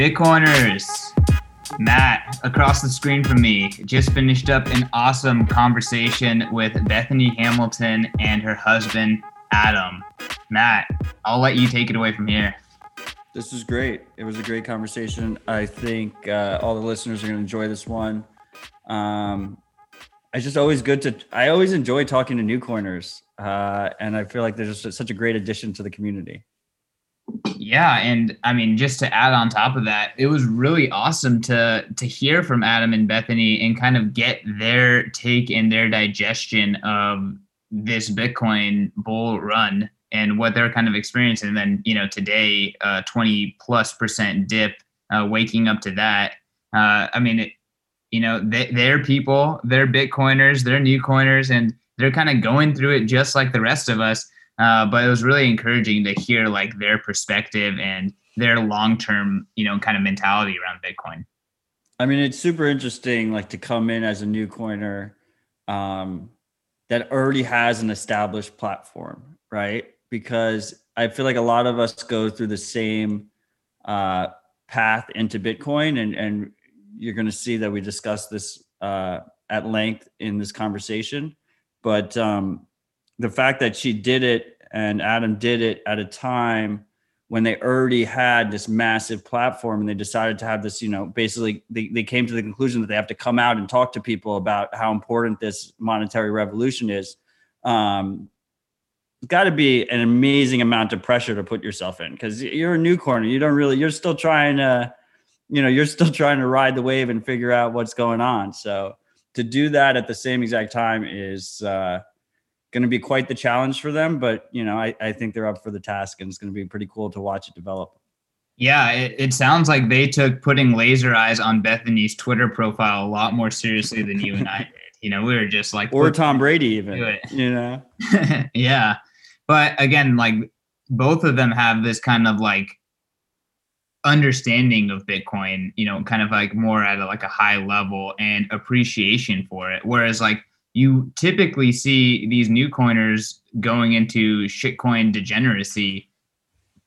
Bitcoiners, Matt across the screen from me just finished up an awesome conversation with Bethany Hamilton and her husband, Adam. Matt, I'll let you take it away from here. This was great. It was a great conversation. I think uh, all the listeners are going to enjoy this one. Um, it's just always good to. I always enjoy talking to new coiners. uh, and I feel like they're just such a great addition to the community. Yeah, and I mean, just to add on top of that, it was really awesome to to hear from Adam and Bethany and kind of get their take and their digestion of this Bitcoin bull run and what they're kind of experiencing. And then, you know, today, uh, 20 plus percent dip, uh, waking up to that. Uh, I mean, it, you know, they, they're people, they're Bitcoiners, they're new coiners, and they're kind of going through it just like the rest of us. Uh, but it was really encouraging to hear like their perspective and their long-term, you know, kind of mentality around Bitcoin. I mean, it's super interesting, like to come in as a new coiner um, that already has an established platform, right? Because I feel like a lot of us go through the same uh, path into Bitcoin, and and you're going to see that we discuss this uh, at length in this conversation. But um, the fact that she did it and Adam did it at a time when they already had this massive platform and they decided to have this, you know, basically they, they came to the conclusion that they have to come out and talk to people about how important this monetary revolution is. Um, got to be an amazing amount of pressure to put yourself in because you're a new coiner. You don't really, you're still trying to, you know, you're still trying to ride the wave and figure out what's going on. So to do that at the same exact time is uh, going to be quite the challenge for them. But you know, I, I think they're up for the task, and it's going to be pretty cool to watch it develop. Yeah, it, it sounds like they took putting laser eyes on Bethany's Twitter profile a lot more seriously than you and I did. You know, we were just like, or Tom Brady, even. You know. yeah, but again, like both of them have this kind of like understanding of bitcoin you know kind of like more at a, like a high level and appreciation for it whereas like you typically see these new coiners going into shitcoin degeneracy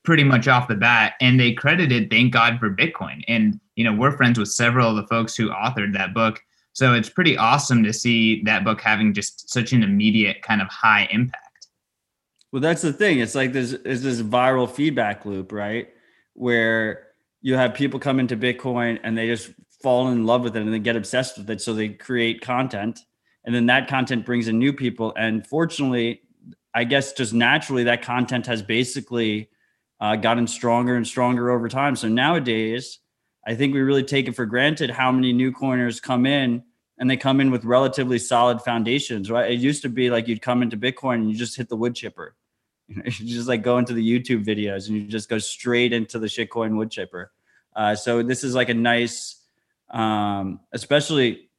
pretty much off the bat and they credited thank god for bitcoin. And you know we're friends with several of the folks who authored that book so it's pretty awesome to see that book having just such an immediate kind of high impact. Well that's the thing. It's like there's, there's this viral feedback loop right? Where you have people come into bitcoin and they just fall in love with it and they get obsessed with it so they create content and then that content brings in new people. And fortunately i guess just naturally that content has basically uh, gotten stronger and stronger over time. So nowadays i think we really take it for granted how many new coiners come in and they come in with relatively solid foundations right? It used to be like you'd come into bitcoin and you just hit the wood chipper. You, just like go into the youtube videos and you just go straight into the shitcoin wood chipper. Uh, so this is like a nice um, especially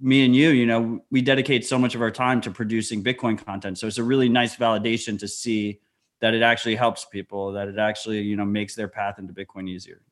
me and you, you know, we dedicate so much of our time to producing Bitcoin content. So it's a really nice validation to see that it actually helps people, that it actually, you know, makes their path into Bitcoin easier.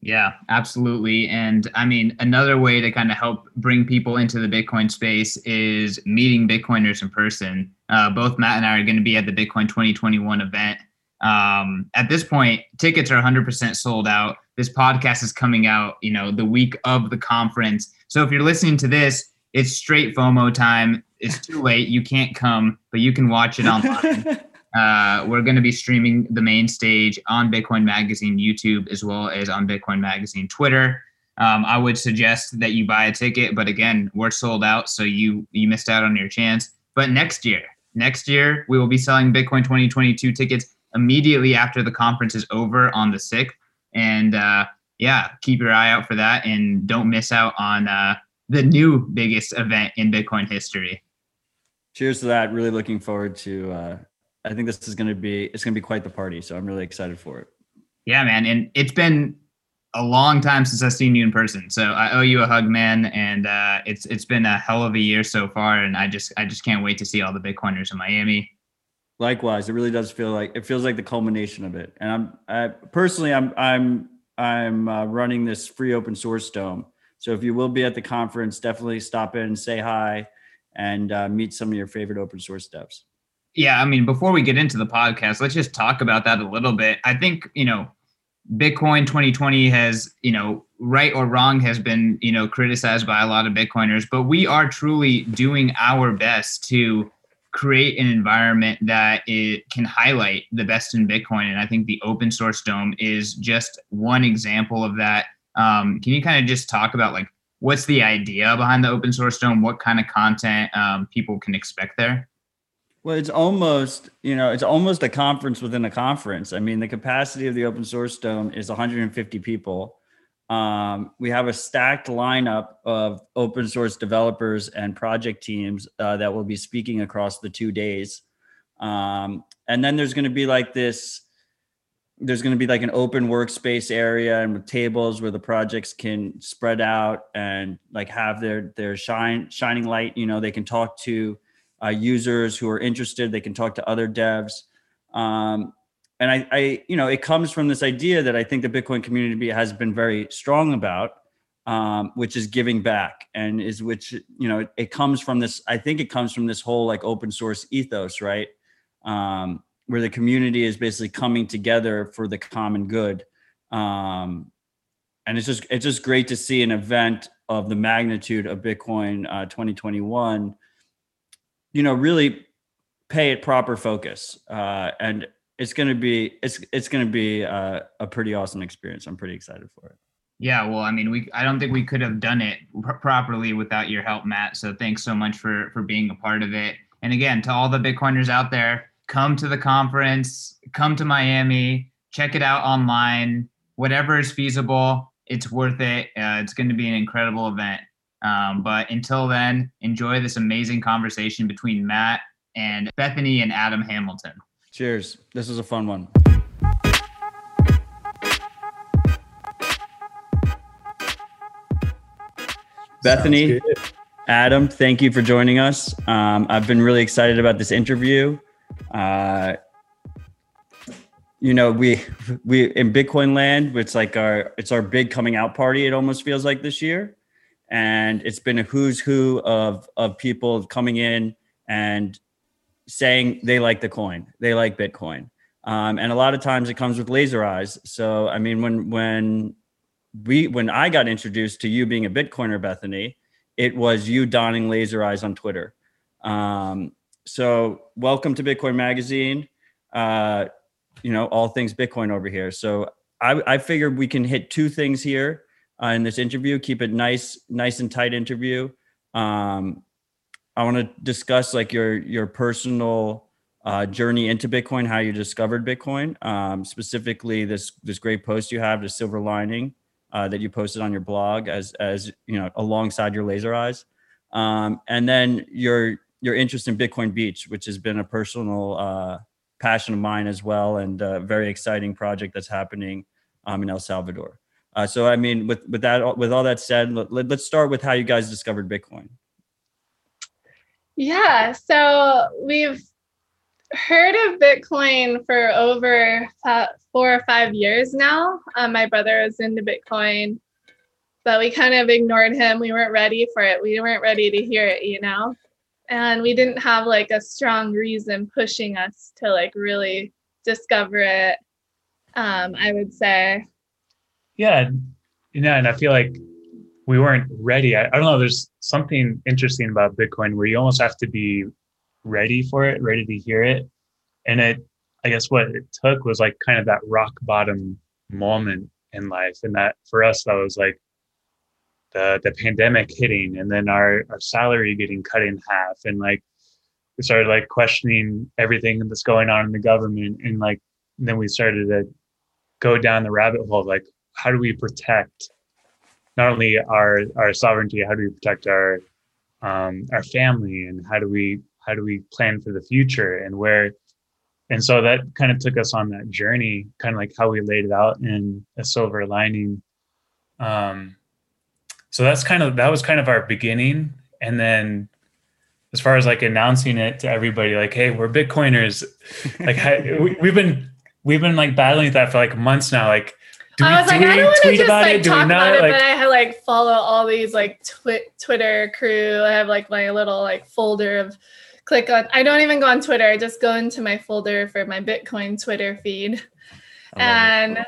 Yeah, absolutely. And I mean, another way to kind of help bring people into the Bitcoin space is meeting Bitcoiners in person. Uh, both Matt and I are going to be at the Bitcoin 2021 event. Um, at this point, tickets are 100% sold out. This podcast is coming out, you know, the week of the conference. So if you're listening to this, it's straight FOMO time. It's too late. You can't come, but you can watch it online. uh, we're going to be streaming the main stage on Bitcoin Magazine YouTube as well as on Bitcoin Magazine Twitter. Um, I would suggest that you buy a ticket, but again, we're sold out, so you you missed out on your chance. But next year, next year we will be selling Bitcoin 2022 tickets immediately after the conference is over on the sixth, and uh, yeah, keep your eye out for that and don't miss out on uh, the new biggest event in Bitcoin history. Cheers to that. Really looking forward to uh, I think this is going to be it's going to be quite the party, so I'm really excited for it. Yeah, man, and it's been a long time since I've seen you in person. So I owe you a hug, man, and uh, it's it's been a hell of a year so far and I just I just can't wait to see all the Bitcoiners in Miami. Likewise, it really does feel like it feels like the culmination of it. And I'm I personally I'm I'm I'm uh, running this free open source dome. So if you will be at the conference, definitely stop in, say hi, and uh, meet some of your favorite open source devs. Yeah, I mean, before we get into the podcast, let's just talk about that a little bit. I think you know Bitcoin 2020 has, you know, right or wrong has been, you know, criticized by a lot of Bitcoiners, but we are truly doing our best to create an environment that it can highlight the best in Bitcoin. And I think the open source dome is just one example of that. Um, can you kind of just talk about like what's the idea behind the open source dome? What kind of content um, people can expect there? Well, it's almost, you know, it's almost a conference within a conference. I mean, the capacity of the open source dome is 150 people. Um, we have a stacked lineup of open source developers and project teams uh, that will be speaking across the two days. Um, and then there's going to be like this, there's going to be like an open workspace area and with tables where the projects can spread out and like have their their shine shining light. You know, they can talk to uh, users who are interested. They can talk to other devs. Um, and I, I, you know, it comes from this idea that I think the Bitcoin community has been very strong about, um, which is giving back, and is which you know it, comes from this. I think it comes from this whole like open source ethos, right? Um, where the community is basically coming together for the common good. Um, and it's just it's just great to see an event of the magnitude of Bitcoin uh, 2021 you know, really pay it proper focus. Uh, and it's going to be, it's, it's to be uh, a pretty awesome experience. I'm pretty excited for it. Yeah, well, I mean, we I don't think we could have done it pr- properly without your help, Matt. So thanks so much for for being a part of it. And again, to all the Bitcoiners out there, come to the conference, come to Miami, check it out online. Whatever is feasible, it's worth it. Uh, it's going to be an incredible event. Um, but until then, enjoy this amazing conversation between Matt and Bethany and Adam Hamilton. Cheers. This was a fun one. Bethany, Adam, thank you for joining us. Um, I've been really excited about this interview. Uh, you know, we we in Bitcoin land, it's like our it's our big coming out party. It almost feels like this year and it's been a who's who of of people coming in and saying they like the coin, they like Bitcoin, um, and a lot of times it comes with laser eyes. So I mean, when when we when I got introduced to you being a Bitcoiner, Bethany, it was you donning laser eyes on Twitter. Um, so welcome to Bitcoin Magazine. Uh, you know all things Bitcoin over here. So I, I figured we can hit two things here uh, in this interview. Keep it nice, nice and tight interview. Um, I want to discuss like your your personal uh, journey into Bitcoin, how you discovered Bitcoin, um, specifically this this great post you have, the silver lining uh, that you posted on your blog, as as you know, alongside your laser eyes, um, and then your your interest in Bitcoin Beach, which has been a personal uh, passion of mine as well, and a very exciting project that's happening um, in El Salvador. Uh, so, I mean, with with that, with all that said, let, let, let's start with how you guys discovered Bitcoin. Yeah, so we've heard of Bitcoin for over four or five years now. Um, my brother was into Bitcoin, but we kind of ignored him. We weren't ready for it. We weren't ready to hear it, you know? And we didn't have like a strong reason pushing us to like really discover it. Um, I would say yeah know and i feel like we weren't ready. I, I, don't know there's something interesting about bitcoin where you almost have to be ready for it ready to hear it. And it i guess what it took was like kind of that rock bottom moment in life. And that for us that was like the the pandemic hitting and then our our salary getting cut in half. And like we started like questioning everything that's going on in the government. And like then we started to go down the rabbit hole of like how do we protect not only our our sovereignty, how do we protect our um, our family, and how do we how do we plan for the future, and where, and so that kind of took us on that journey, kind of like how we laid it out in a silver lining. Um, so that's kind of that was kind of our beginning, and then as far as like announcing it to everybody, like, hey, we're Bitcoiners, like we, we've been we've been like battling that for like months now, like I was like, I don't want to just like talk about it, like, but I have like follow all these like twi- Twitter crew. I have like my little like folder of click on. I don't even go on Twitter. I just go into my folder for my Bitcoin Twitter feed, and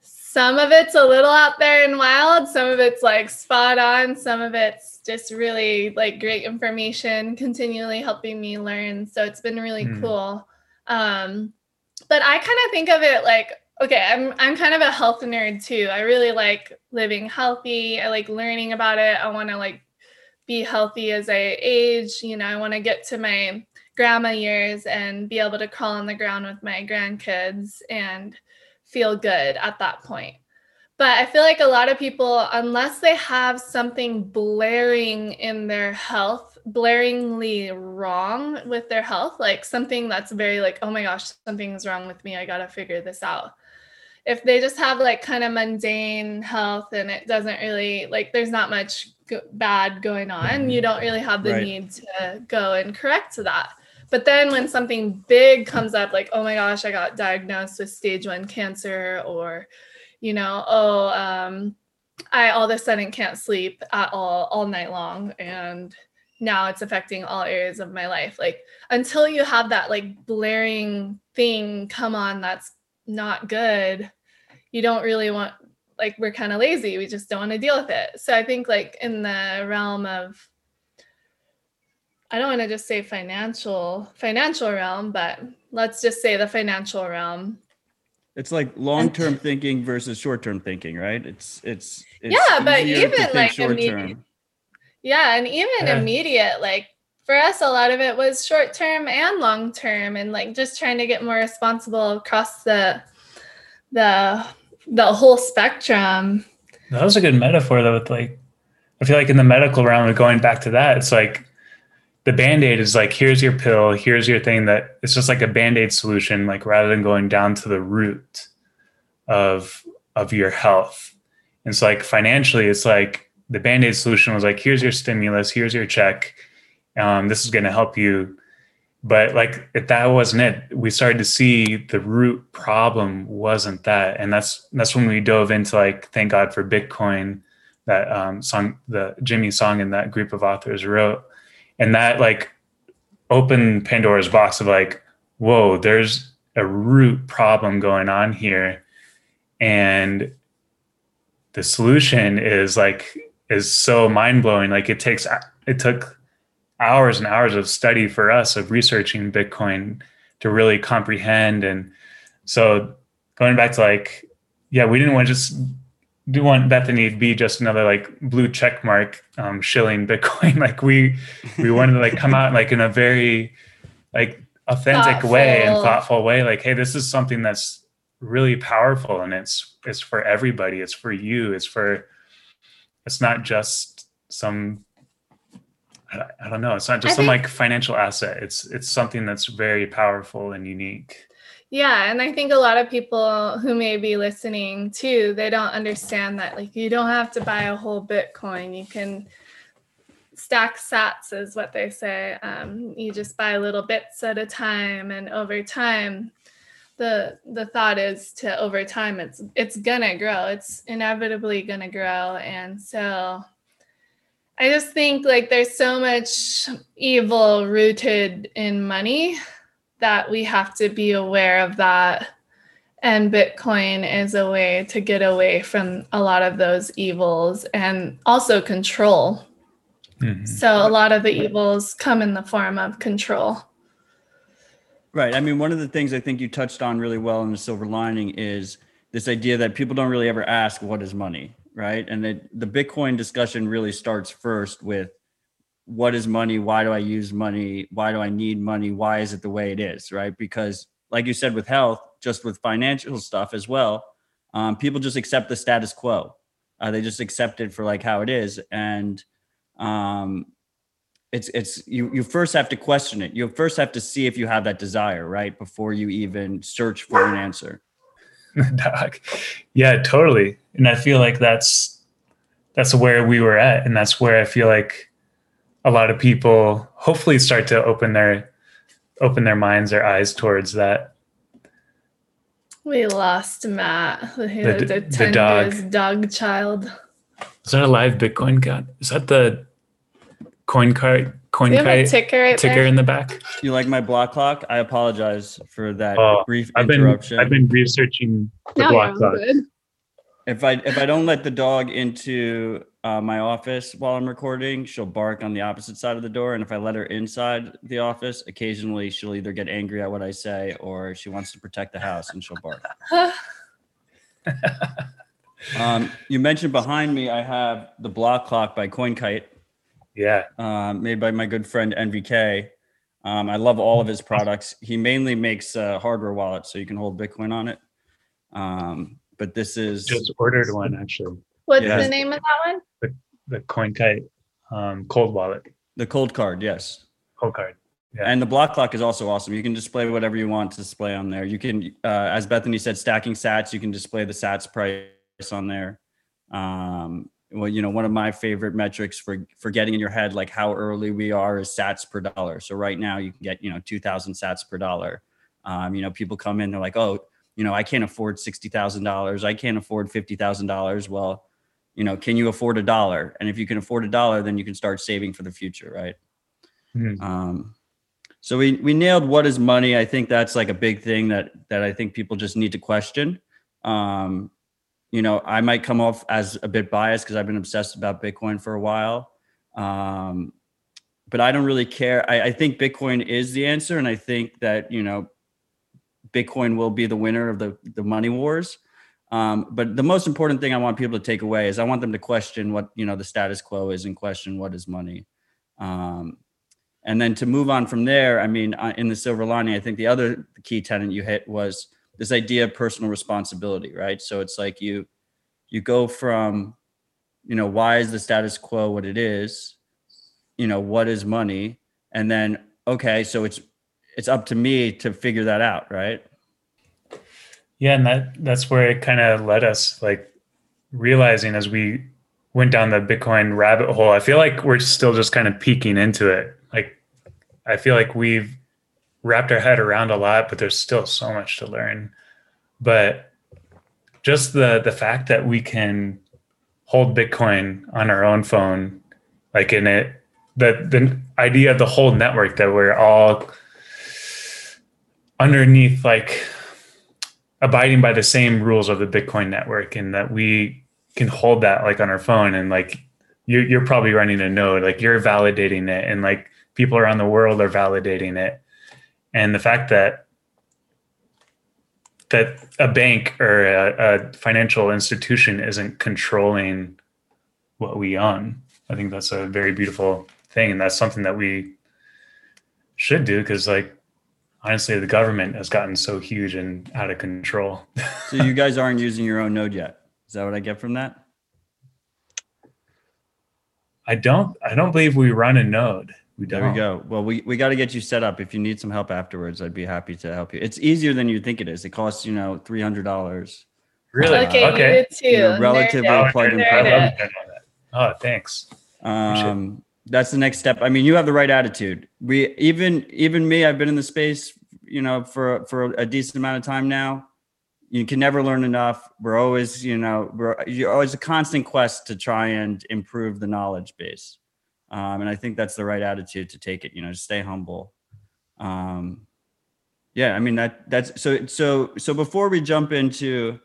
some of it's a little out there and wild, some of it's like spot on, some of it's just really like great information, continually helping me learn. So it's been really Mm. cool. Um, but I kind of think of it like, okay, I'm I'm kind of a health nerd too. I really like living healthy. I like learning about it. I want to like be healthy as I age. You know, I want to get to my grandma years and be able to crawl on the ground with my grandkids and feel good at that point. But I feel like a lot of people, unless they have something blaring in their health, blaringly wrong with their health, like something that's very like, oh my gosh, something's wrong with me. I got to figure this out. If they just have like kind of mundane health and it doesn't really, like, there's not much go- bad going on, you don't really have the Right. need to go and correct that. But then when something big comes up, like, oh my gosh, I got diagnosed with stage one cancer, or, you know, oh, um, I all of a sudden can't sleep at all all night long, and now it's affecting all areas of my life. Like until you have that like blaring thing come on that's not good, you don't really want like we're kind of lazy. We just don't want to deal with it. So I think like in the realm of I don't want to just say financial financial realm, but let's just say the financial realm. It's like long-term thinking versus short-term thinking, right? It's it's, it's Yeah, but even, like, immediate- Yeah, and even Yeah. immediate, like for us, a lot of it was short term and long term, and like just trying to get more responsible across the the the whole spectrum. That was a good metaphor though. With like, I feel like in the medical realm, and going back to that, it's like the band aid is like, here's your pill, here's your thing that it's just like a band aid solution, like rather than going down to the root of of your health. And so like financially, it's like the band aid solution was like, here's your stimulus, here's your check. Um, this is going to help you. But like if that wasn't it, we started to see the root problem wasn't that, and that's that's when we dove into like thank God for Bitcoin, that um, song, the Jimmy Song, and that group of authors wrote, and that like opened Pandora's box of like, whoa, there's a root problem going on here, and the solution is like is so mind blowing. Like it takes it took hours and hours of study for us of researching Bitcoin to really comprehend. And so going back to like, yeah, we didn't want to just do want Bethany to be just another like blue check mark um, shilling Bitcoin. like we we wanted to like come out like in a very like authentic way and Thoughtful. thoughtful way. Like, hey, this is something that's really powerful and it's it's for everybody. It's for you. It's for it's not just some I don't know. It's not just I some like financial asset. It's it's something that's very powerful and unique. Yeah, and I think a lot of people who may be listening too, they don't understand that like you don't have to buy a whole Bitcoin. You can stack sats is what they say. Um, you just buy little bits at a time and over time the the thought is to over time it's it's gonna grow. It's inevitably gonna grow. And so I just think like there's so much evil rooted in money that we have to be aware of that. And Bitcoin is a way to get away from a lot of those evils and also control. Mhm. So a lot of the evils come in the form of control. Right. I mean, one of the things I think you touched on really well in the silver lining is this idea that people don't really ever ask what is money, right? And it, the Bitcoin discussion really starts first with what is money? Why do I use money? Why do I need money? Why is it the way it is, right? Because, like you said, with health, just with financial stuff as well, um, people just accept the status quo. Uh, they just accept it for like how it is, and um, it's it's you you first have to question it you first have to see if you have that desire right before you even search for an answer Doc. Yeah, totally. And I feel like that's that's where we were at, and that's where I feel like a lot of people hopefully start to open their open their minds, their eyes towards that. We lost Matt. He The- had to the dog. dog child. Is that a live Bitcoin count? Is that the coin cart coin Do you have a kite ticker right ticker there? in the back? you like my block clock i apologize for that Oh, brief I've been interruption I've been researching the No, block you're clock. good. if I if I don't let the dog into uh, my office while I'm recording, she'll bark on the opposite side of the door. And if I let her inside the office, occasionally she'll either get angry at what I say or she wants to protect the house and she'll bark. Um, you mentioned behind me, I have the block clock by CoinKite, Yeah. um, made by my good friend NVK. Um, I love all of his products. He mainly makes uh, hardware wallets, so you can hold Bitcoin on it. Um, but this is Just ordered one actually. What's Yeah. the name of that one? The CoinKite um, cold wallet, the Coldcard, yes. Coldcard. Yeah. And the block clock is also awesome. You can display whatever you want to display on there. You can, uh, as Bethany said, stacking sats. You can display the sats price on there. Um, well, you know, one of my favorite metrics for for getting in your head like how early we are is sats per dollar. So right now you can get you know two thousand sats per dollar. Um, you know, people come in, they're like, oh, you know, I can't afford sixty thousand dollars. I can't afford fifty thousand dollars. Well, you know, can you afford a dollar? And if you can afford a dollar, then you can start saving for the future, right? Mhm. Um, so we we nailed what is money. I think that's like a big thing that that I think people just need to question. Um, you know, I might come off as a bit biased because I've been obsessed about Bitcoin for a while. Um, but I don't really care. I, I think Bitcoin is the answer, and I think that you know, Bitcoin will be the winner of the the money wars. Um, but the most important thing I want people to take away is I want them to question what you know the status quo is and question what is money. Um, and then to move on from there, I mean, uh, in the silver lining, I think the other key tenant you hit was this idea of personal responsibility, right? So it's like you you go from, you know, why is the status quo what it is? You know, what is money? And then okay, so it's it's up to me to figure that out, right? Yeah, and that that's where it kind of led us, like realizing as we went down the Bitcoin rabbit hole. I feel like we're still just kind of peeking into it. Like, I feel like we've wrapped our head around a lot, but there's still so much to learn. But just the the fact that we can hold Bitcoin on our own phone, like in it, the the idea of the whole network that we're all underneath like abiding by the same rules of the Bitcoin network and that we can hold that like on our phone and like you're, you're probably running a node, like you're validating it and like people around the world are validating it. And the fact that that a bank or a, a financial institution isn't controlling what we own, I think that's a very beautiful thing. And that's something that we should do because like honestly the government has gotten so huge and out of control So you guys aren't using your own node yet. Is that what I get from that? i don't i don't believe we run a node we don't There we go. Well, we, we got to get you set up. If you need some help afterwards, I'd be happy to help you. It's easier than you think it is. It costs, you know, three hundred dollars. really Okay, okay you too. You know, relatively. Oh, plug and There play. love is. that on that. oh thanks Um, that's the next step. I mean, you have the right attitude. We even even me, I've been in the space, you know, for for a decent amount of time now. You can never learn enough. We're always, you know, we're you're always a constant quest to try and improve the knowledge base. Um, and I think that's the right attitude to take it. You know, just stay humble. Um, yeah, I mean that that's so so so. Before we jump into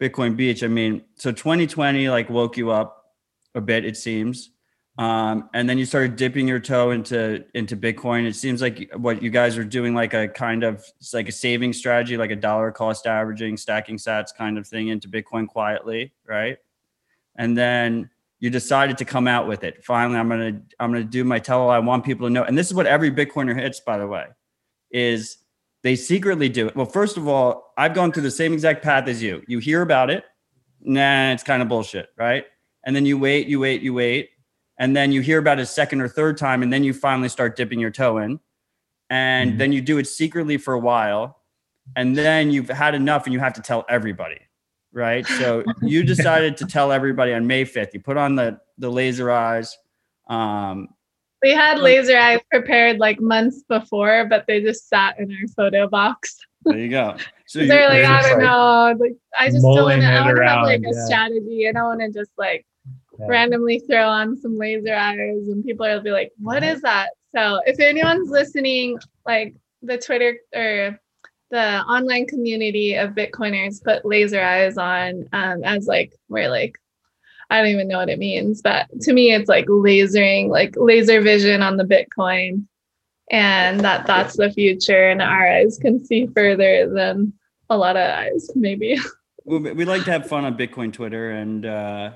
Bitcoin Beach, I mean, so 2020 like woke you up a bit, it seems um, and then you started dipping your toe into into bitcoin it seems like what you guys are doing like a kind of like a saving strategy like a dollar cost averaging stacking sats kind of thing into bitcoin quietly right and then you decided to come out with it. Finally i'm gonna i'm gonna do my tell all i want people to know. And this is what every bitcoiner hits by the way is they secretly do it. Well first of all i've gone through the same exact path as you. You hear about it. Nah it's kind of bullshit right? And then you wait you wait you wait. And then you hear about it a second or third time and then you finally start dipping your toe in. And Mhm. then you do it secretly for a while. And then you've had enough and you have to tell everybody right so you decided to tell everybody on may 5th you put on the the laser eyes um We had laser eyes prepared like months before, but they just sat in our photo box. there you go so you, They're like, I just, don't like, know. Like, I just don't mulling want to. I it want to have like a yeah. strategy. I don't want to just like Yeah. randomly throw on some laser eyes, and people will be like, "What is that?" So if anyone's listening, like the Twitter or the online community of Bitcoiners put laser eyes on um, as like we're like I don't even know what it means, but to me it's like lasering, like laser vision on the Bitcoin, and that that's the future, and our eyes can see further than a lot of eyes, maybe. we, we like to have fun on Bitcoin Twitter, and uh,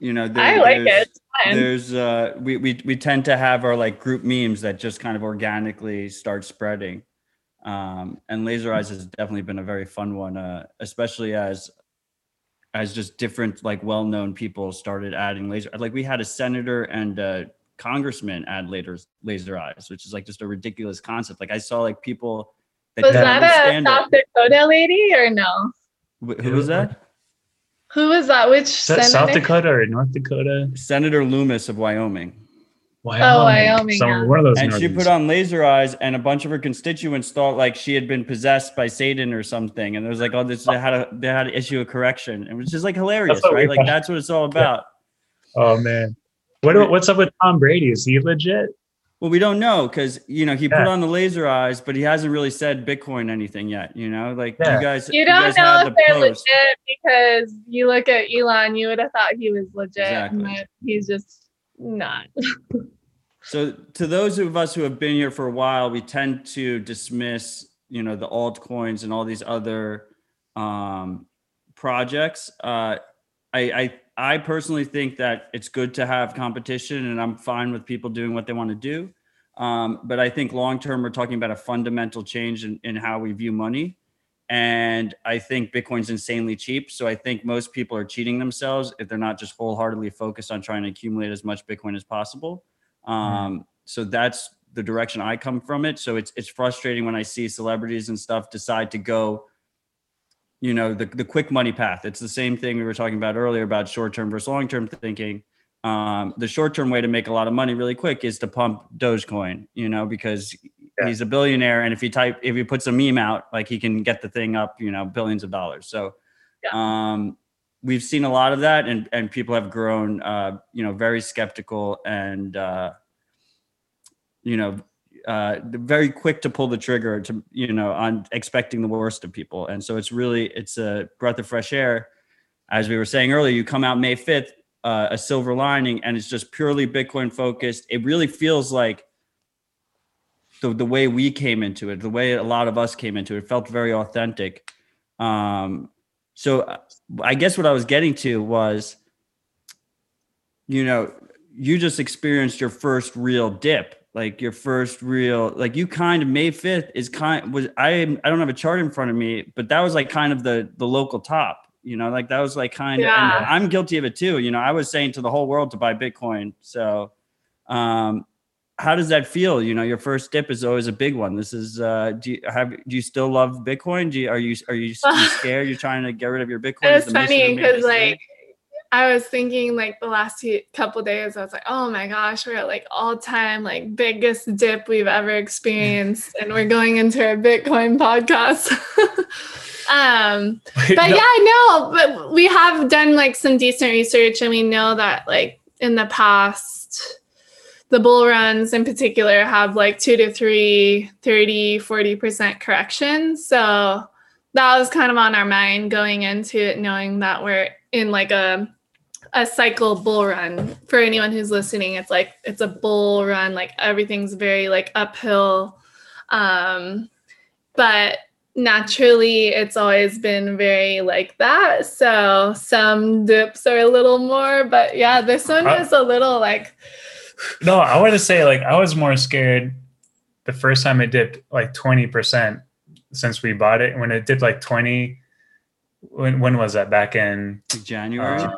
you know, there, I like there's- it. There's uh we, we we tend to have our like group memes that just kind of organically start spreading um and laser eyes has definitely been a very fun one uh especially as as just different like well-known people started adding laser like we had a senator and a congressman add laser laser eyes which is like just a ridiculous concept like i saw like people that Was that a South. Dakota lady or no? Wh- who was that Who was that? Which Is that South? Dakota or North Dakota? senator loomis of wyoming Wyoming, oh, Some, yeah. One of those. and she put on laser eyes and a bunch of her constituents thought like she had been possessed by satan or something and it was like oh this they had a they had to issue a correction and it was just like hilarious right like thought. that's what it's all about Oh man, what what's up with Tom Brady? Is he legit? well we don't know because you know he put on the laser eyes but he hasn't really said bitcoin anything yet you know like Yeah. you guys You don't guys know if the they're post. legit because you look at Elon, you would have thought he was legit, Exactly. but he's just not. So to those of us who have been here for a while, we tend to dismiss, you know, the altcoins and all these other um, projects. Uh, I, I I personally think that it's good to have competition, and I'm fine with people doing what they want to do. Um, but I think long term, we're talking about a fundamental change in, in how we view money. And I think Bitcoin's insanely cheap. So I think most people are cheating themselves if they're not just wholeheartedly focused on trying to accumulate as much Bitcoin as possible. Um, so that's the direction I come from it. So it's it's frustrating when I see celebrities and stuff decide to go, you know, the the quick money path. It's the same thing we were talking about earlier about short term versus long term thinking. Um, the short term way to make a lot of money really quick is to pump Dogecoin, you know, because Yeah. he's a billionaire, and if he type if he puts a meme out, like he can get the thing up, you know, billions of dollars. So. Yeah. Um, we've seen a lot of that and and people have grown uh you know very skeptical and uh you know uh very quick to pull the trigger to you know on expecting the worst of people and so it's really it's a breath of fresh air as we were saying earlier you come out may 5th uh, a silver lining and it's just purely bitcoin focused it really feels like the, the way we came into it the way a lot of us came into it, it felt very authentic um so I guess what I was getting to was, you know, you just experienced your first real dip, like your first real, like you kind of May 5th is kind was I I don't have a chart in front of me, but that was like kind of the the local top, you know, like that was like kind of Yeah. and I'm guilty of it too. You know, I was saying to the whole world to buy Bitcoin. So um how does that feel? You know, your first dip is always a big one. This is uh do you have do you still love Bitcoin? Do you are you are you, you scared you're trying to get rid of your Bitcoin? It's funny because like? I was thinking like the last few, couple days, I was like, oh my gosh, we're at like all time like biggest dip we've ever experienced, and we're going into a Bitcoin podcast. um, Wait, but no, yeah, no, but we have done like some decent research, and we know that like in the past, the bull runs in particular have like two to three, 30, 40% corrections. So that was kind of on our mind going into it, knowing that we're in like a a cycle bull run. For anyone who's listening, it's like it's a bull run, like everything's very like uphill. Um, but naturally it's always been very like that. So some dips are a little more, but yeah, this one Uh, was a little like no, I want to say like I was more scared the first time it dipped like twenty percent since we bought it. When it dipped like twenty, when when was that? Back in January. Uh,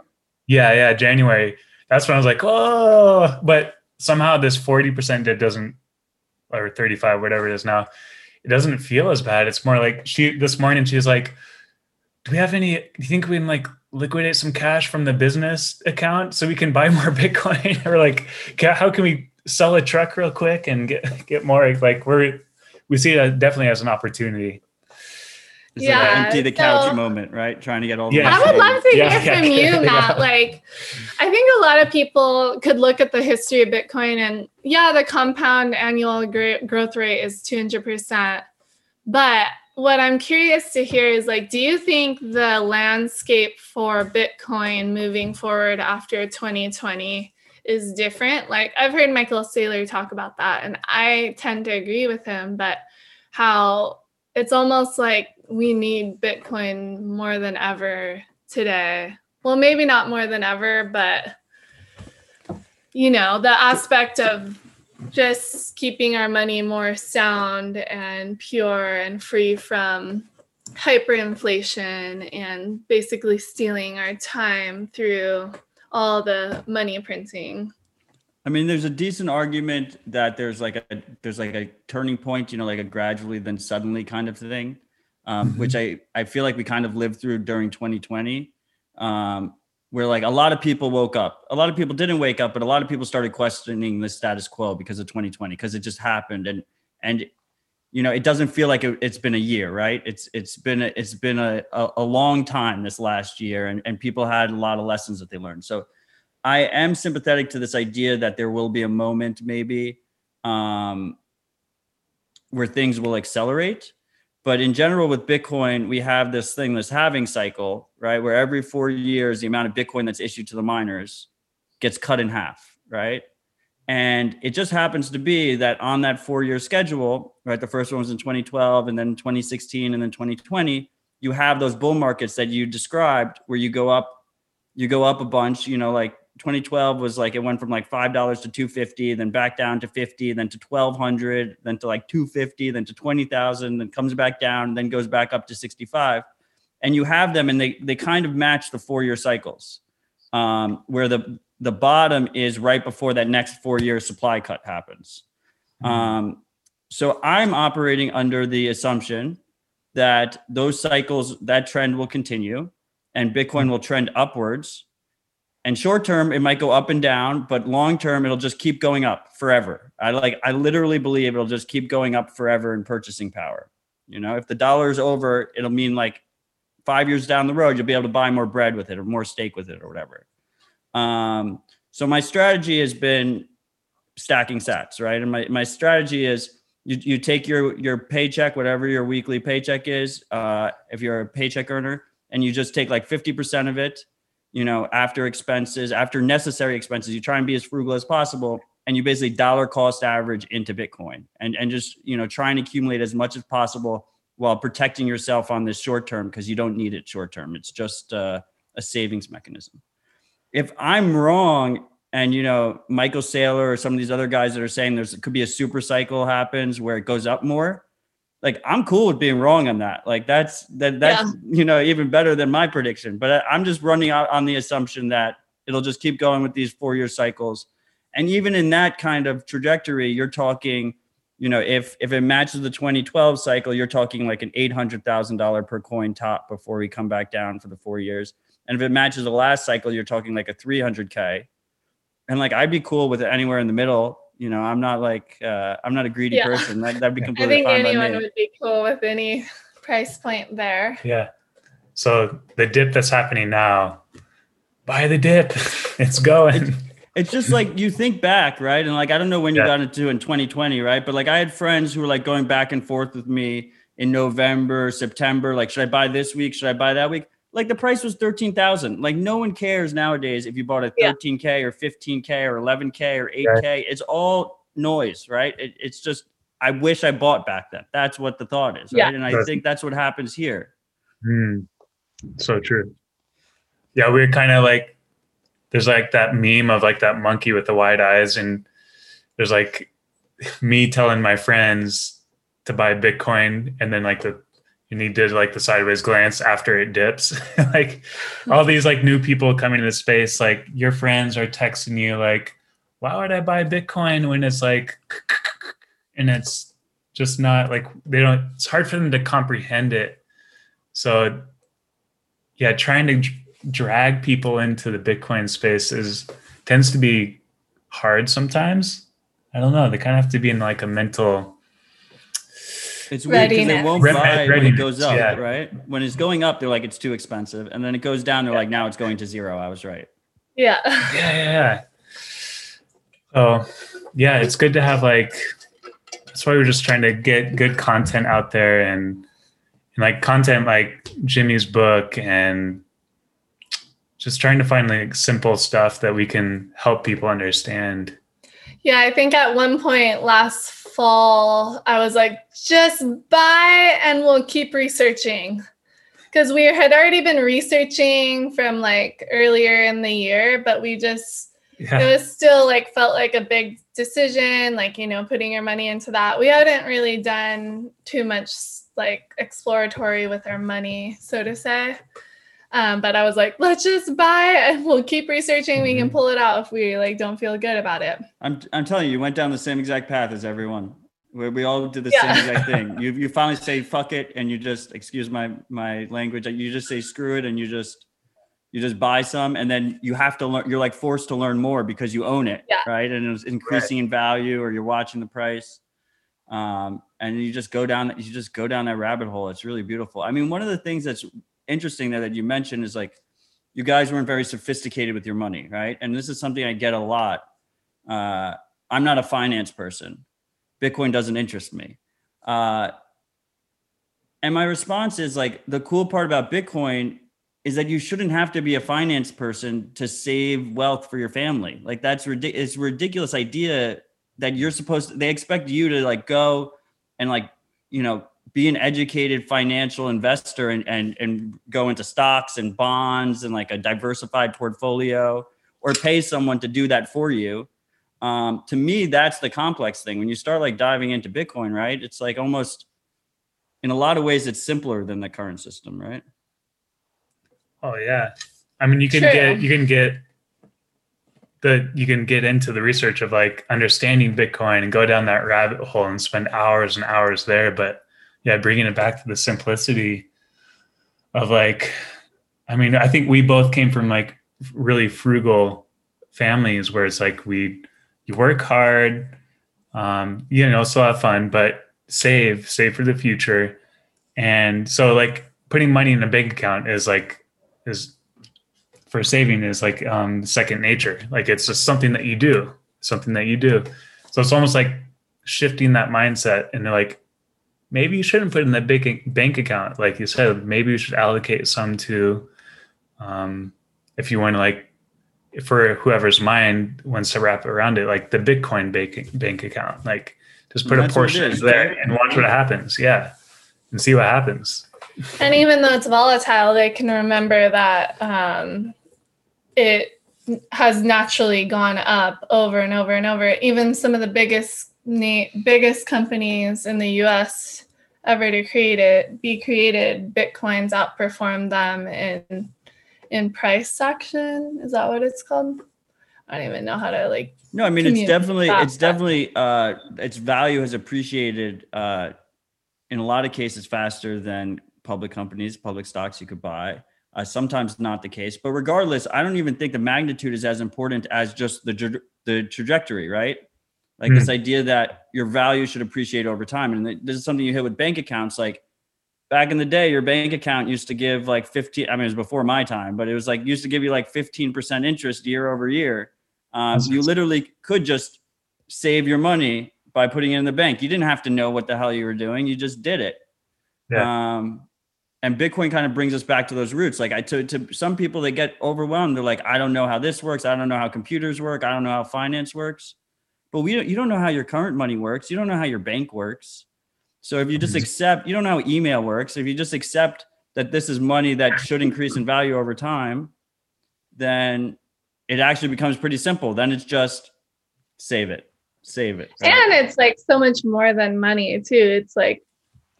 yeah, yeah, January. That's when I was like, oh, but somehow this 40% dip doesn't, or 35, whatever it is now, it doesn't feel as bad. It's more like she, this morning, she's like, do we have any, do you think we can like liquidate some cash from the business account so we can buy more Bitcoin? or like, how can we sell a truck real quick and get, get more? Like, we're, we see it definitely as an opportunity. It's like Yeah, an empty the couch so- moment, right? Trying to get all the Yeah. I would love to hear yeah, from you, yeah. Matt. Like, I think a lot of people could look at the history of Bitcoin and, yeah, the compound annual growth rate is 200%. but what I'm curious to hear is like, do you think the landscape for Bitcoin moving forward after 2020 is different? Like, I've heard Michael Saylor talk about that, and I tend to agree with him, but how it's almost like we need Bitcoin more than ever today. Well, maybe not more than ever, but you know, the aspect of just keeping our money more sound and pure and free from hyperinflation and basically stealing our time through all the money printing. I mean, there's a decent argument that there's like a there's like a turning point, you know, like a gradually then suddenly kind of thing, um, mm-hmm. which I I feel like we kind of lived through during 2020. Um, where like a lot of people woke up. A lot of people didn't wake up, but a lot of people started questioning the status quo because of 2020 because it just happened and and you know it doesn't feel like it, has been a year, right? It's it's been a, it's been a, a, a long time this last year, and and people had a lot of lessons that they learned. So I am sympathetic to this idea that there will be a moment maybe um, where things will accelerate but in general with bitcoin we have this thing this halving cycle right where every four years the amount of bitcoin that's issued to the miners gets cut in half right? And it just happens to be that on that four year schedule right the first one was in 2012 and then 2016 and then 2020 you have those bull markets that you described where you go up you go up a bunch you know like 2012 was like it went from like five dollars to 250 then back down to 50 then to 1200 then to like 250 then to 20000 then comes back down then goes back up to 65 and you have them and they they kind of match the four year cycles um, where the the bottom is right before that next four year supply cut happens. Mm-hmm. um, so i'm operating under the assumption that those cycles that trend will continue and bitcoin will trend upwards and short term it might go up and down but long term it'll just keep going up forever. I like i literally believe it'll just keep going up forever in purchasing power. You know if the dollar is over it'll mean like five years down the road you'll be able to buy more bread with it or more steak with it or whatever. Um, so my strategy has been stacking sats right? And my, my strategy is you, you take your your paycheck whatever your weekly paycheck is uh, if you're a paycheck earner and you just take like 50% of it you know, after expenses, after necessary expenses, you try and be as frugal as possible. And you basically dollar cost average into Bitcoin and, and just, you know, try and accumulate as much as possible while protecting yourself on this short term because you don't need it short term. It's just uh, a savings mechanism. If I'm wrong, and you know, Michael Saylor or some of these other guys that are saying there's could be a super cycle happens where it goes up more, like I'm cool with being wrong on that. Like that's that that's yeah. you know even better than my prediction. But I, am just running out on the assumption that it'll just keep going with these four year cycles. And even in that kind of trajectory, you're talking, you know, if if it matches the 2012 cycle, you're talking like an eight hundred thousand dollar per coin top before we come back down for the four years. And if it matches the last cycle, you're talking like a 300k. And like I'd be cool with it anywhere in the middle you know, I'm not like uh, I'm not a greedy yeah. person. That, that'd be completely. I think anyone would be cool with any price point there. Yeah. So the dip that's happening now, buy the dip. it's going. it's just like you think back, right? And like I don't know when you yeah. got into in 2020, right? But like I had friends who were like going back and forth with me in November, September. Like, should I buy this week? Should I buy that week? Like the price was 13,000. Like no one cares nowadays if you bought a 13K yeah. or 15K or 11K or 8K. Right. It's all noise, right? It, it's just, I wish I bought back then. That's what the thought is, right? Yeah. And I think that's what happens here. Mm, so true. Yeah, we're kind of like, there's like that meme of like that monkey with the wide eyes. And there's like me telling my friends to buy Bitcoin and then like the you need to like the sideways glance after it dips. Like all these like new people coming into the space like your friends are texting you like why would i buy bitcoin when it's like and it's just not like they don't it's hard for them to comprehend it. So yeah trying to drag people into the bitcoin space is tends to be hard sometimes. I don't know they kind of have to be in like a mental it's weird because they won't buy when it goes up, yeah. right? When it's going up, they're like it's too expensive, and then it goes down, they're like now it's going to zero. I was right. Yeah. Yeah, yeah. Oh, yeah. It's good to have like that's why we're just trying to get good content out there and, and like content like Jimmy's book and just trying to find like simple stuff that we can help people understand. Yeah, I think at one point last fall, I was like, just buy and we'll keep researching. Because we had already been researching from like earlier in the year, but we just, Yeah. it was still like felt like a big decision, like, you know, putting your money into that. We hadn't really done too much like exploratory with our money, so to say. Um, but I was like, let's just buy and we'll keep researching. We can Mhm. pull it out if we like don't feel good about it. I'm I'm telling you, you went down the same exact path as everyone. Where we all did the Yeah. same exact thing. You you finally say fuck it and you just excuse my my language. You just say screw it and you just you just buy some and then you have to learn you're like forced to learn more because you own it. Yeah. Right. And it's increasing in value or you're watching the price. Um, and you just go down you just go down that rabbit hole. It's really beautiful. I mean, one of the things that's interesting there that you mentioned is like you guys weren't very sophisticated with your money, right? And this is something I get a lot. Uh, I'm not a finance person. Bitcoin doesn't interest me. Uh, and my response is like the cool part about Bitcoin is that you shouldn't have to be a finance person to save wealth for your family. Like that's ridiculous. It's a ridiculous idea that you're supposed to, they expect you to like go and like, you know, be an educated financial investor and, and, and go into stocks and bonds and like a diversified portfolio or pay someone to do that for you. Um, to me, that's the complex thing. When you start like diving into Bitcoin, right? It's like almost in a lot of ways, it's simpler than the current system, right? Oh yeah. I mean, you can True. get you can get the you can get into the research of like understanding Bitcoin and go down that rabbit hole and spend hours and hours there. But yeah, bringing it back to the simplicity of like, I mean, I think we both came from like really frugal families where it's like we you work hard, um, you know, still have fun, but save save for the future, and so like putting money in a bank account is like is for saving is like um second nature. Like it's just something that you do something that you do. So it's almost like shifting that mindset and like maybe you shouldn't put it in the big bank account like you said maybe you should allocate some to um if you want to like for whoever's mind wants to wrap around it like the bitcoin bank bank account like just put a That's what portion is, there right? and watch what happens yeah and see what happens And even though it's volatile, they can remember that um, it has naturally gone up over and over and over. Even some of the biggest na- biggest companies in the U.S. ever to create it, be created, bitcoins outperformed them in in price action. Is that what it's called? I don't even know how to like. No, I mean it's definitely that, it's definitely uh its value has appreciated uh in a lot of cases faster than public companies, public stocks you could buy. Uh, sometimes not the case, but regardless, I don't even think the magnitude is as important as just the the trajectory, right? Like this idea that your value should appreciate over time, and this is something you hit with bank accounts. Like back in the day, your bank account used to give like fifteen. I mean, it was before my time, but it was like used to give you like fifteen percent interest year over year. Um, you literally could just save your money by putting it in the bank. You didn't have to know what the hell you were doing. You just did it. Um, and Bitcoin kind of brings us back to those roots. Like I to, to some people, they get overwhelmed. They're like, I don't know how this works. I don't know how computers work. I don't know how finance works. But we don't, you don't know how your current money works. You don't know how your bank works. So if you just Mhm. accept, you don't know how email works. If you just accept that this is money that should increase in value over time, then it actually becomes pretty simple. Then it's just save it, save it. right? And it's like so much more than money too. It's like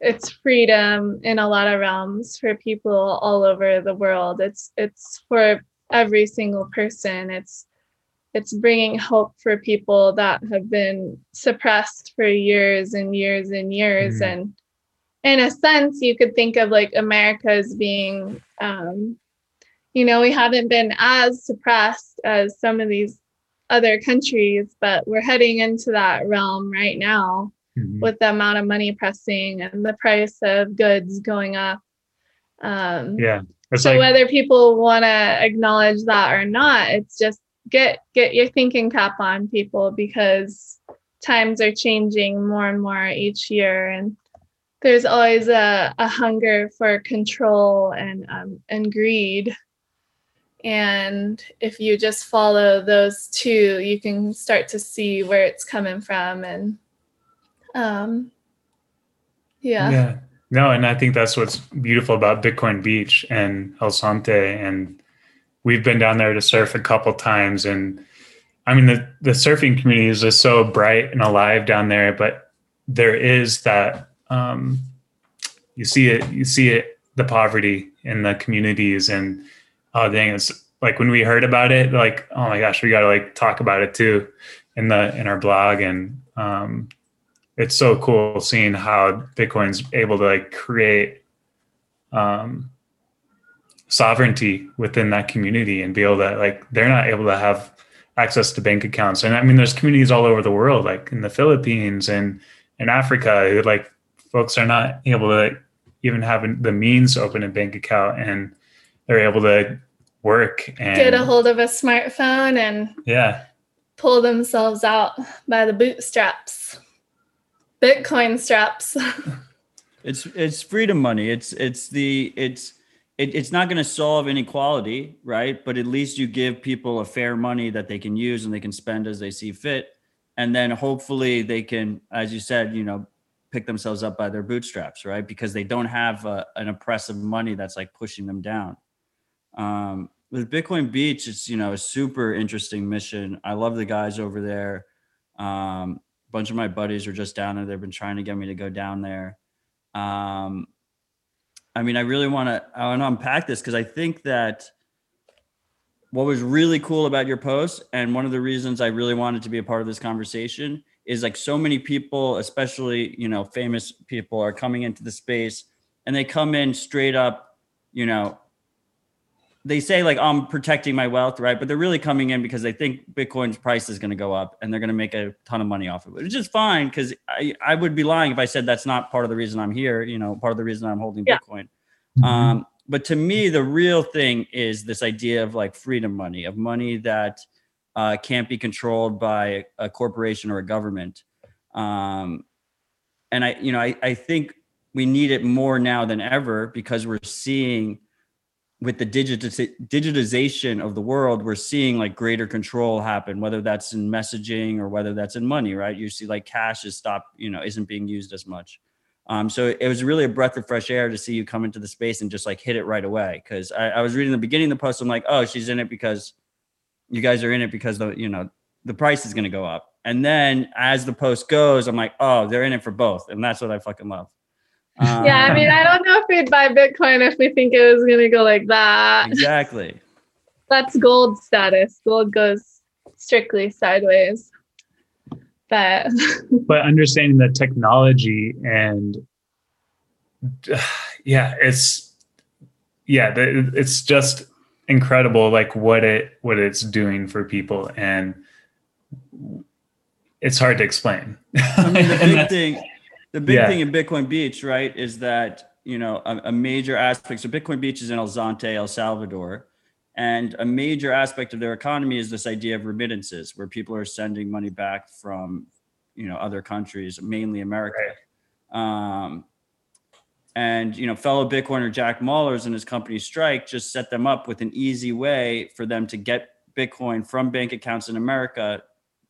it's freedom in a lot of realms for people all over the world. It's it's for every single person. It's it's bringing hope for people that have been suppressed for years and years and years. Mhm. And in a sense, you could think of like America as being, um, you know, we haven't been as suppressed as some of these other countries, but we're heading into that realm right now Mhm. with the amount of money pressing and the price of goods going up. Um, yeah it's so like whether people want to acknowledge that or not, it's just get get your thinking cap on people because times are changing more and more each year and there's always a, a hunger for control and um, and greed and if you just follow those two you can start to see where it's coming from and um yeah Yeah. No, and I think that's what's beautiful about Bitcoin Beach and El Zonte. And we've been down there to surf a couple times. And I mean, the, the surfing community is just so bright and alive down there, but there is that, um, you see it, you see it, the poverty in the communities. And oh, dang, it's like when we heard about it, like, oh my gosh, we got to like talk about it too in the, in our blog. And, um, it's so cool seeing how Bitcoin's able to like create um, sovereignty within that community and be able to like they're not able to have access to bank accounts. And I mean, there's communities all over the world, like in the Philippines and in Africa, who, like folks are not able to even have the means to open a bank account, and they're able to work and get a hold of a smartphone and yeah pull themselves out by the bootstraps. Bitcoin straps. It's it's freedom money. It's it's the it's it, it's not going to solve inequality, right? But at least you give people a fair money that they can use and they can spend as they see fit, and then hopefully they can, as you said, you know, pick themselves up by their bootstraps, right? Because they don't have a, an oppressive money that's like pushing them down. Um, with Bitcoin Beach, it's you know a super interesting mission. I love the guys over there. Um, bunch of my buddies are just down there. They've been trying to get me to go down there. Um, I mean, I really want to I want to unpack this because I think that what was really cool about your post and one of the reasons I really wanted to be a part of this conversation is like so many people, especially you know famous people, are coming into the space and they come in straight up, you know, they say like I'm protecting my wealth, right? But they're really coming in because they think Bitcoin's price is going to go up and they're going to make a ton of money off of it, which is fine because I, I would be lying if I said that's not part of the reason I'm here. You know, part of the reason I'm holding Yeah. Bitcoin. Um, but to me, the real thing is this idea of like freedom money, of money that uh, can't be controlled by a corporation or a government. Um, and I, you know, I, I think we need it more now than ever because we're seeing with the digitiz- digitization of the world, we're seeing like greater control happen, whether that's in messaging or whether that's in money, right? You see like cash is stopped, you know, isn't being used as much. Um, so it was really a breath of fresh air to see you come into the space and just like hit it right away. Cause I, I was reading the beginning of the post. I'm like, oh, she's in it because you guys are in it because the, you know, the price is going to go up. And then as the post goes, I'm like, oh, they're in it for both. And that's what I fucking love. Yeah, I Um, mean, I don't know if we'd buy Bitcoin if we think it was going to go like that. exactly. That's gold status. Gold goes strictly sideways. But but understanding the technology and yeah it's yeah it's just incredible like what it what it's doing for people and it's hard to explain I mean, the And big thing, the big Yeah. thing in Bitcoin Beach, right, is that you know a, a major aspect. So Bitcoin Beach is in El Zonte, El Salvador, and a major aspect of their economy is this idea of remittances, where people are sending money back from you know other countries, mainly America. Um, and you know, fellow Bitcoiner Jack Mallers and his company Strike just set them up with an easy way for them to get Bitcoin from bank accounts in America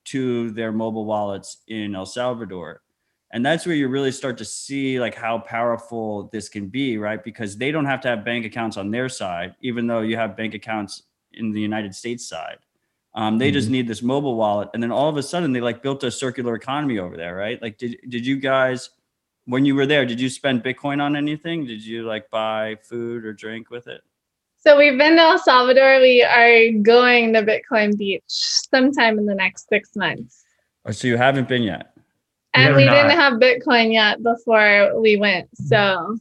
to their mobile wallets in El Salvador. And that's where you really start to see like how powerful this can be, right? Because they don't have to have bank accounts on their side, even though you have bank accounts in the United States side. Um, they just need this mobile wallet, and then all of a sudden they like built a circular economy over there, right? Like, did did you guys, when you were there, did you spend Bitcoin on anything? Did you like buy food or drink with it? so we've been to El Salvador. We are going to Bitcoin Beach sometime in the next six months. Or so you haven't been yet? We And we not. didn't have Bitcoin yet before we went. So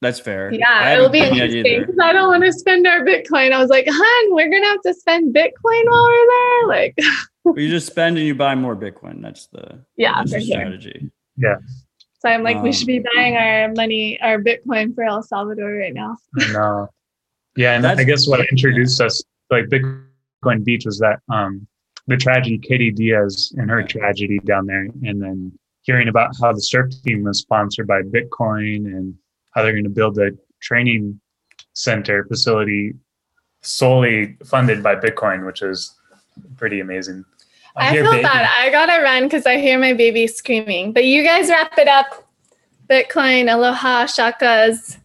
That's fair. Yeah, it'll be interesting because I don't want to spend our Bitcoin. I was like, hun, we're going to have to spend Bitcoin while we're there. Like, But you just spend and you buy more Bitcoin. That's the yeah, that's for the sure. strategy. So I'm like, we Um, should be buying our money, our Bitcoin for El Salvador right now. no yeah and i guess what introduced us like bitcoin beach was that um the tragedy, Katie Diaz and her tragedy down there, and then hearing about how the surf team was sponsored by Bitcoin and how they're going to build a training center facility solely funded by Bitcoin, which is pretty amazing. I, I feel baby. bad. I gotta run because I hear my baby screaming. But you guys wrap it up. Bitcoin, aloha, shakas.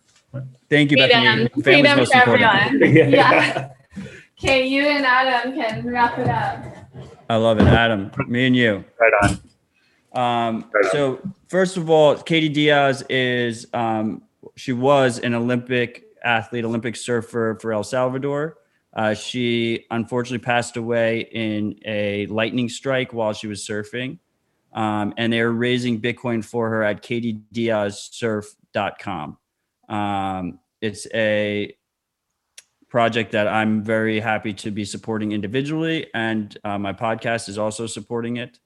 Thank you, freedom, Bethany. Freedom for everyone. yeah. Okay, you and Adam can wrap it up. I love it, Adam. Me and you. Right on. Um, so first of all, Katie Diaz is um, she was an Olympic athlete, Olympic surfer for El Salvador. Uh, she unfortunately passed away in a lightning strike while she was surfing. Um, and they're raising Bitcoin for her at katiediazsurf.com. Um, it's a project that I'm very happy to be supporting individually, and uh, my podcast is also supporting it.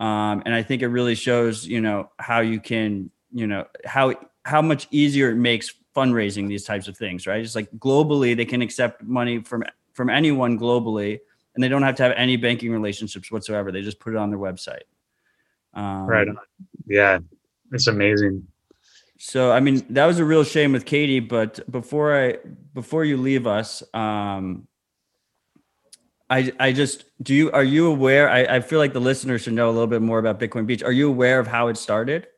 Um, and I think it really shows, you know, how you can, you know, how how much easier it makes fundraising these types of things, right? It's like globally they can accept money from from anyone globally, and they don't have to have any banking relationships whatsoever. They just put it on their website. Um, right. Yeah, it's amazing. So I mean, that was a real shame with Katie. But before I before you leave us, um, I I just do you are you aware? I, I feel like the listeners should know a little bit more about Bitcoin Beach. Are you aware of how it started?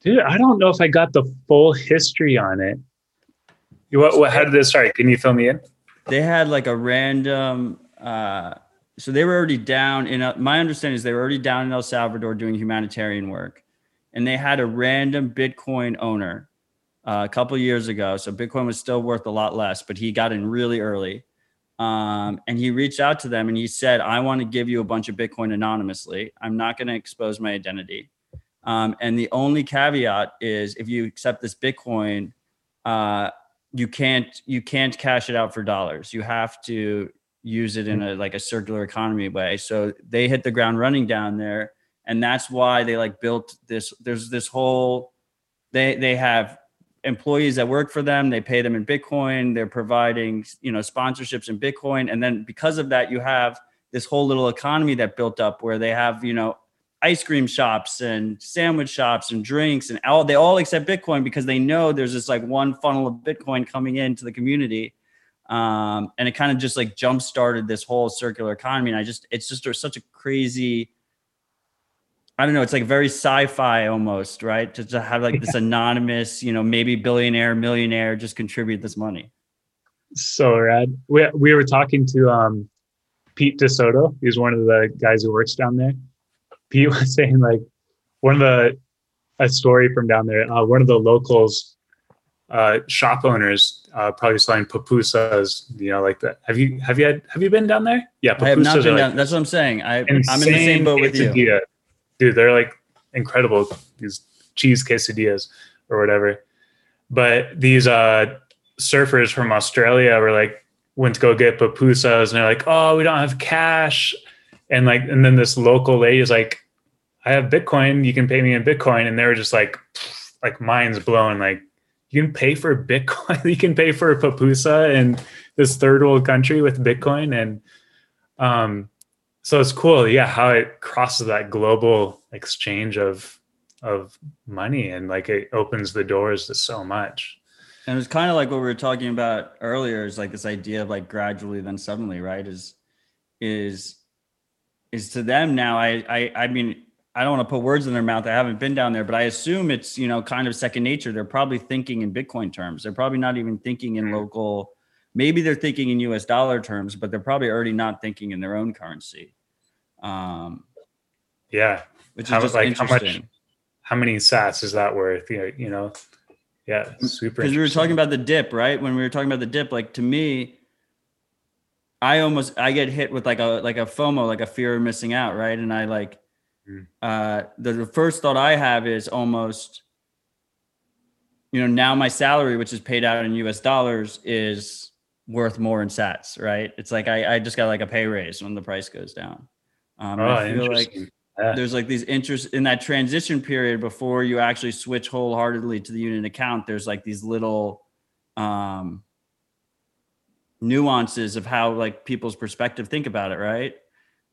Dude, I don't know if I got the full history on it. What, what how did this start? Can you fill me in? They had like a random uh so they were already down in a, my understanding is they were already down in El Salvador doing humanitarian work and they had a random Bitcoin owner uh, a couple years ago. So Bitcoin was still worth a lot less, but he got in really early. Um, and he reached out to them and he said, I want to give you a bunch of Bitcoin anonymously. I'm not going to expose my identity. Um, and the only caveat is if you accept this Bitcoin, uh, you can't you can't cash it out for dollars. You have to use it in a like a circular economy way. So they hit the ground running down there and that's why they like built this there's this whole they they have employees that work for them they pay them in bitcoin they're providing you know sponsorships in bitcoin. And then because of that you have this whole little economy that built up where they have you know ice cream shops and sandwich shops and drinks and all they all accept bitcoin because they know there's this like one funnel of bitcoin coming into the community. Um, and it kind of just like jump started this whole circular economy. And i just it's just such a crazy I don't know. It's like very sci-fi almost, right? To, to have like this anonymous, you know, maybe billionaire, millionaire just contribute this money. So rad. We we were talking to um, Pete DeSoto. He's one of the guys who works down there. Pete was saying like one of the a story from down there. Uh, one of the locals, uh, shop owners, uh, probably selling pupusas. You know, like that. Have you have you had have you been down there? Yeah, I have not been down. that's what I'm saying. I, I'm in the same boat with you dude, they're like incredible. These cheese quesadillas or whatever. But these uh, surfers from Australia were like went to go get pupusas, and they're like, "Oh, we don't have cash," and like, and then this local lady is like, "I have Bitcoin. You can pay me in Bitcoin," and they were just like, like minds blown, like. You can pay for Bitcoin. you can pay for a pupusa in this third world country with Bitcoin, and um, so it's cool yeah how it crosses that global exchange of of money and like it opens the doors to so much. And it's kind of like what we were talking about earlier is like this idea of like gradually then suddenly right is is is to them now i i i mean i don't want to put words in their mouth i haven't been down there but i assume it's you know kind of second nature. They're probably thinking in bitcoin terms. They're probably not even thinking in mm-hmm. local maybe they're thinking in us dollar terms but they're probably already not thinking in their own currency um, yeah, which is how, just like how much, how many sats is that worth? You know, you know, yeah, super. Because we were talking about the dip, right? When we were talking about the dip, like to me, I almost I get hit with like a like a FOMO, like a fear of missing out, right? And I like mm. uh the, the first thought I have is almost you know, now my salary, which is paid out in US dollars, is worth more in sats, right? It's like I, I just got like a pay raise when the price goes down. Um, oh, I feel like yeah. there's like these interest in that transition period before you actually switch wholeheartedly to the unit account. There's like these little, um, nuances of how like people's perspective think about it, right?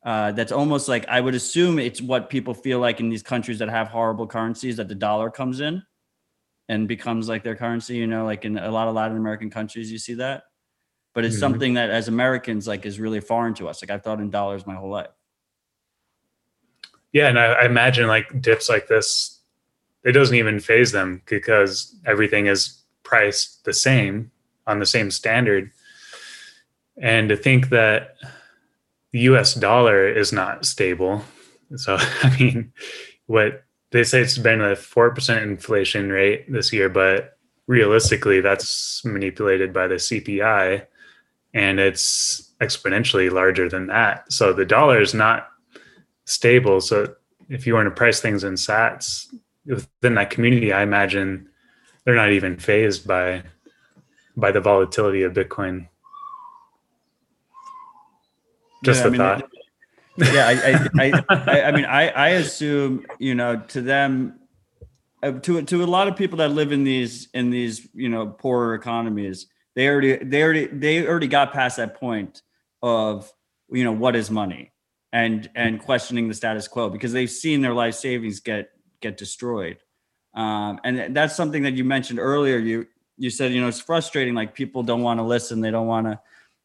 Uh, that's almost like I would assume it's what people feel like in these countries that have horrible currencies that the dollar comes in and becomes like their currency. You know, like in a lot of Latin American countries, you see that. But it's mm-hmm. something that as Americans, like, is really foreign to us. Like I've thought in dollars my whole life. Yeah, and I, I imagine like dips like this, it doesn't even faze them because everything is priced the same on the same standard. And to think that the US dollar is not stable. So, I mean, what they say it's been a 4% inflation rate this year, but realistically, that's manipulated by the CPI and it's exponentially larger than that. So the dollar is not stable. So if you want to price things in sats within that community, I imagine they're not even fazed by by the volatility of Bitcoin. Just yeah, a I mean, thought. yeah, I, I, I, I, mean, I, I assume you know to them, uh, to to a lot of people that live in these in these you know poorer economies, they already they already they already got past that point of you know what is money and and questioning the status quo because they've seen their life savings get get destroyed. Um, and that's something that you mentioned earlier. You you said you know it's frustrating like people don't want to listen they don't want to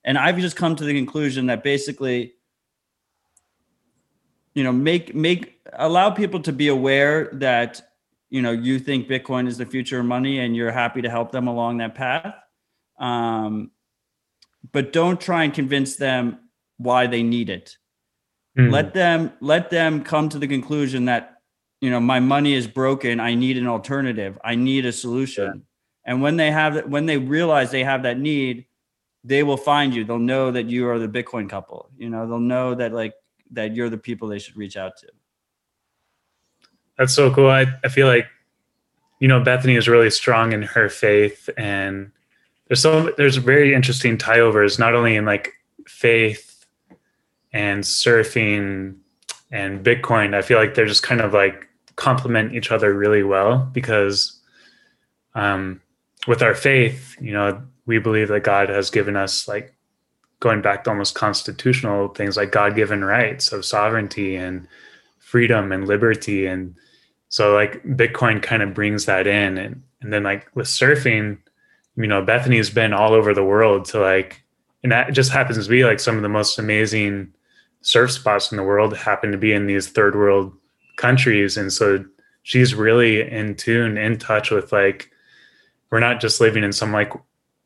and i've just come to the conclusion that basically you know make make allow people to be aware that you know you think bitcoin is the future of money and you're happy to help them along that path. Um, but don't try and convince them why they need it mm. let them let them come to the conclusion that you know my money is broken. I need an alternative. I need a solution. And when they have when they realize they have that need they will find you. They'll know that you are the bitcoin couple. You know they'll know that like that you're the people they should reach out to. That's so cool. I, I feel like you know bethany is really strong in her faith and there's so there's very interesting tie-overs not only in like faith and surfing and bitcoin i feel like they're just kind of like complement each other really well because um with our faith, you know, we believe that God has given us like going back to almost constitutional things like God given rights of sovereignty and freedom and liberty. And so like Bitcoin kind of brings that in. And, and then like with surfing, you know, Bethany's been all over the world to like, and that just happens to be like some of the most amazing surf spots in the world happen to be in these third world countries. And so she's really in tune, in touch with like we're not just living in some like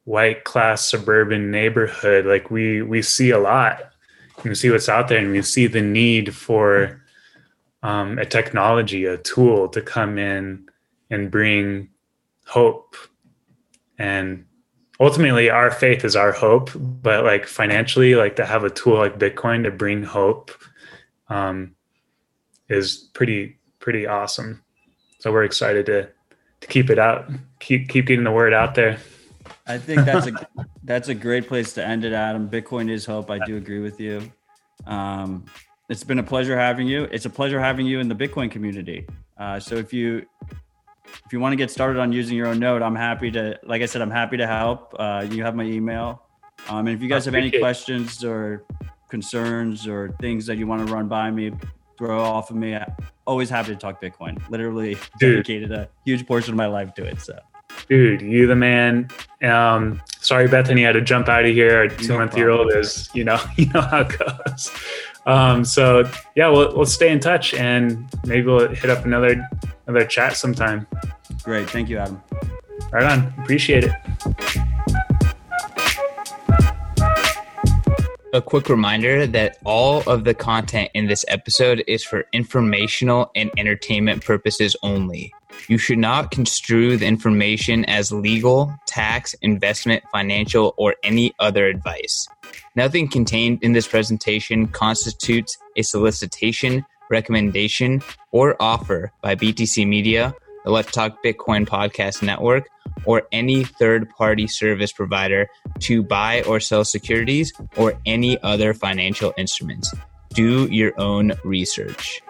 white class suburban neighborhood like we we see a lot we see what's out there and we see the need for um, a technology a tool to come in and bring hope and ultimately our faith is our hope but like financially like to have a tool like bitcoin to bring hope um, is pretty pretty awesome so we're excited to to keep it out, keep keep getting the word out there. I think that's a that's a great place to end it, Adam. Bitcoin is hope. I do agree with you. Um, it's been a pleasure having you. It's a pleasure having you in the Bitcoin community. Uh, so if you if you want to get started on using your own node, I'm happy to. Like I said, I'm happy to help. Uh, you have my email. Um, and if you guys have any questions or concerns or things that you want to run by me, throw off of me. Always happy to talk Bitcoin. Literally Dude. dedicated a huge portion of my life to it. So, Dude, you the man. Um, sorry, Bethany I had to jump out of here. Our two month year old is, you know, you know how it goes. Um, so yeah, we'll, we'll stay in touch and maybe we'll hit up another another chat sometime. Great, thank you, Adam. Right on, appreciate it. a quick reminder that all of the content in this episode is for informational and entertainment purposes only. You should not construe the information as legal, tax, investment, financial, or any other advice. Nothing contained in this presentation constitutes a solicitation, recommendation, or offer by BTC Media, the Let's Talk Bitcoin podcast network, or any third party service provider to buy or sell securities or any other financial instruments. Do your own research.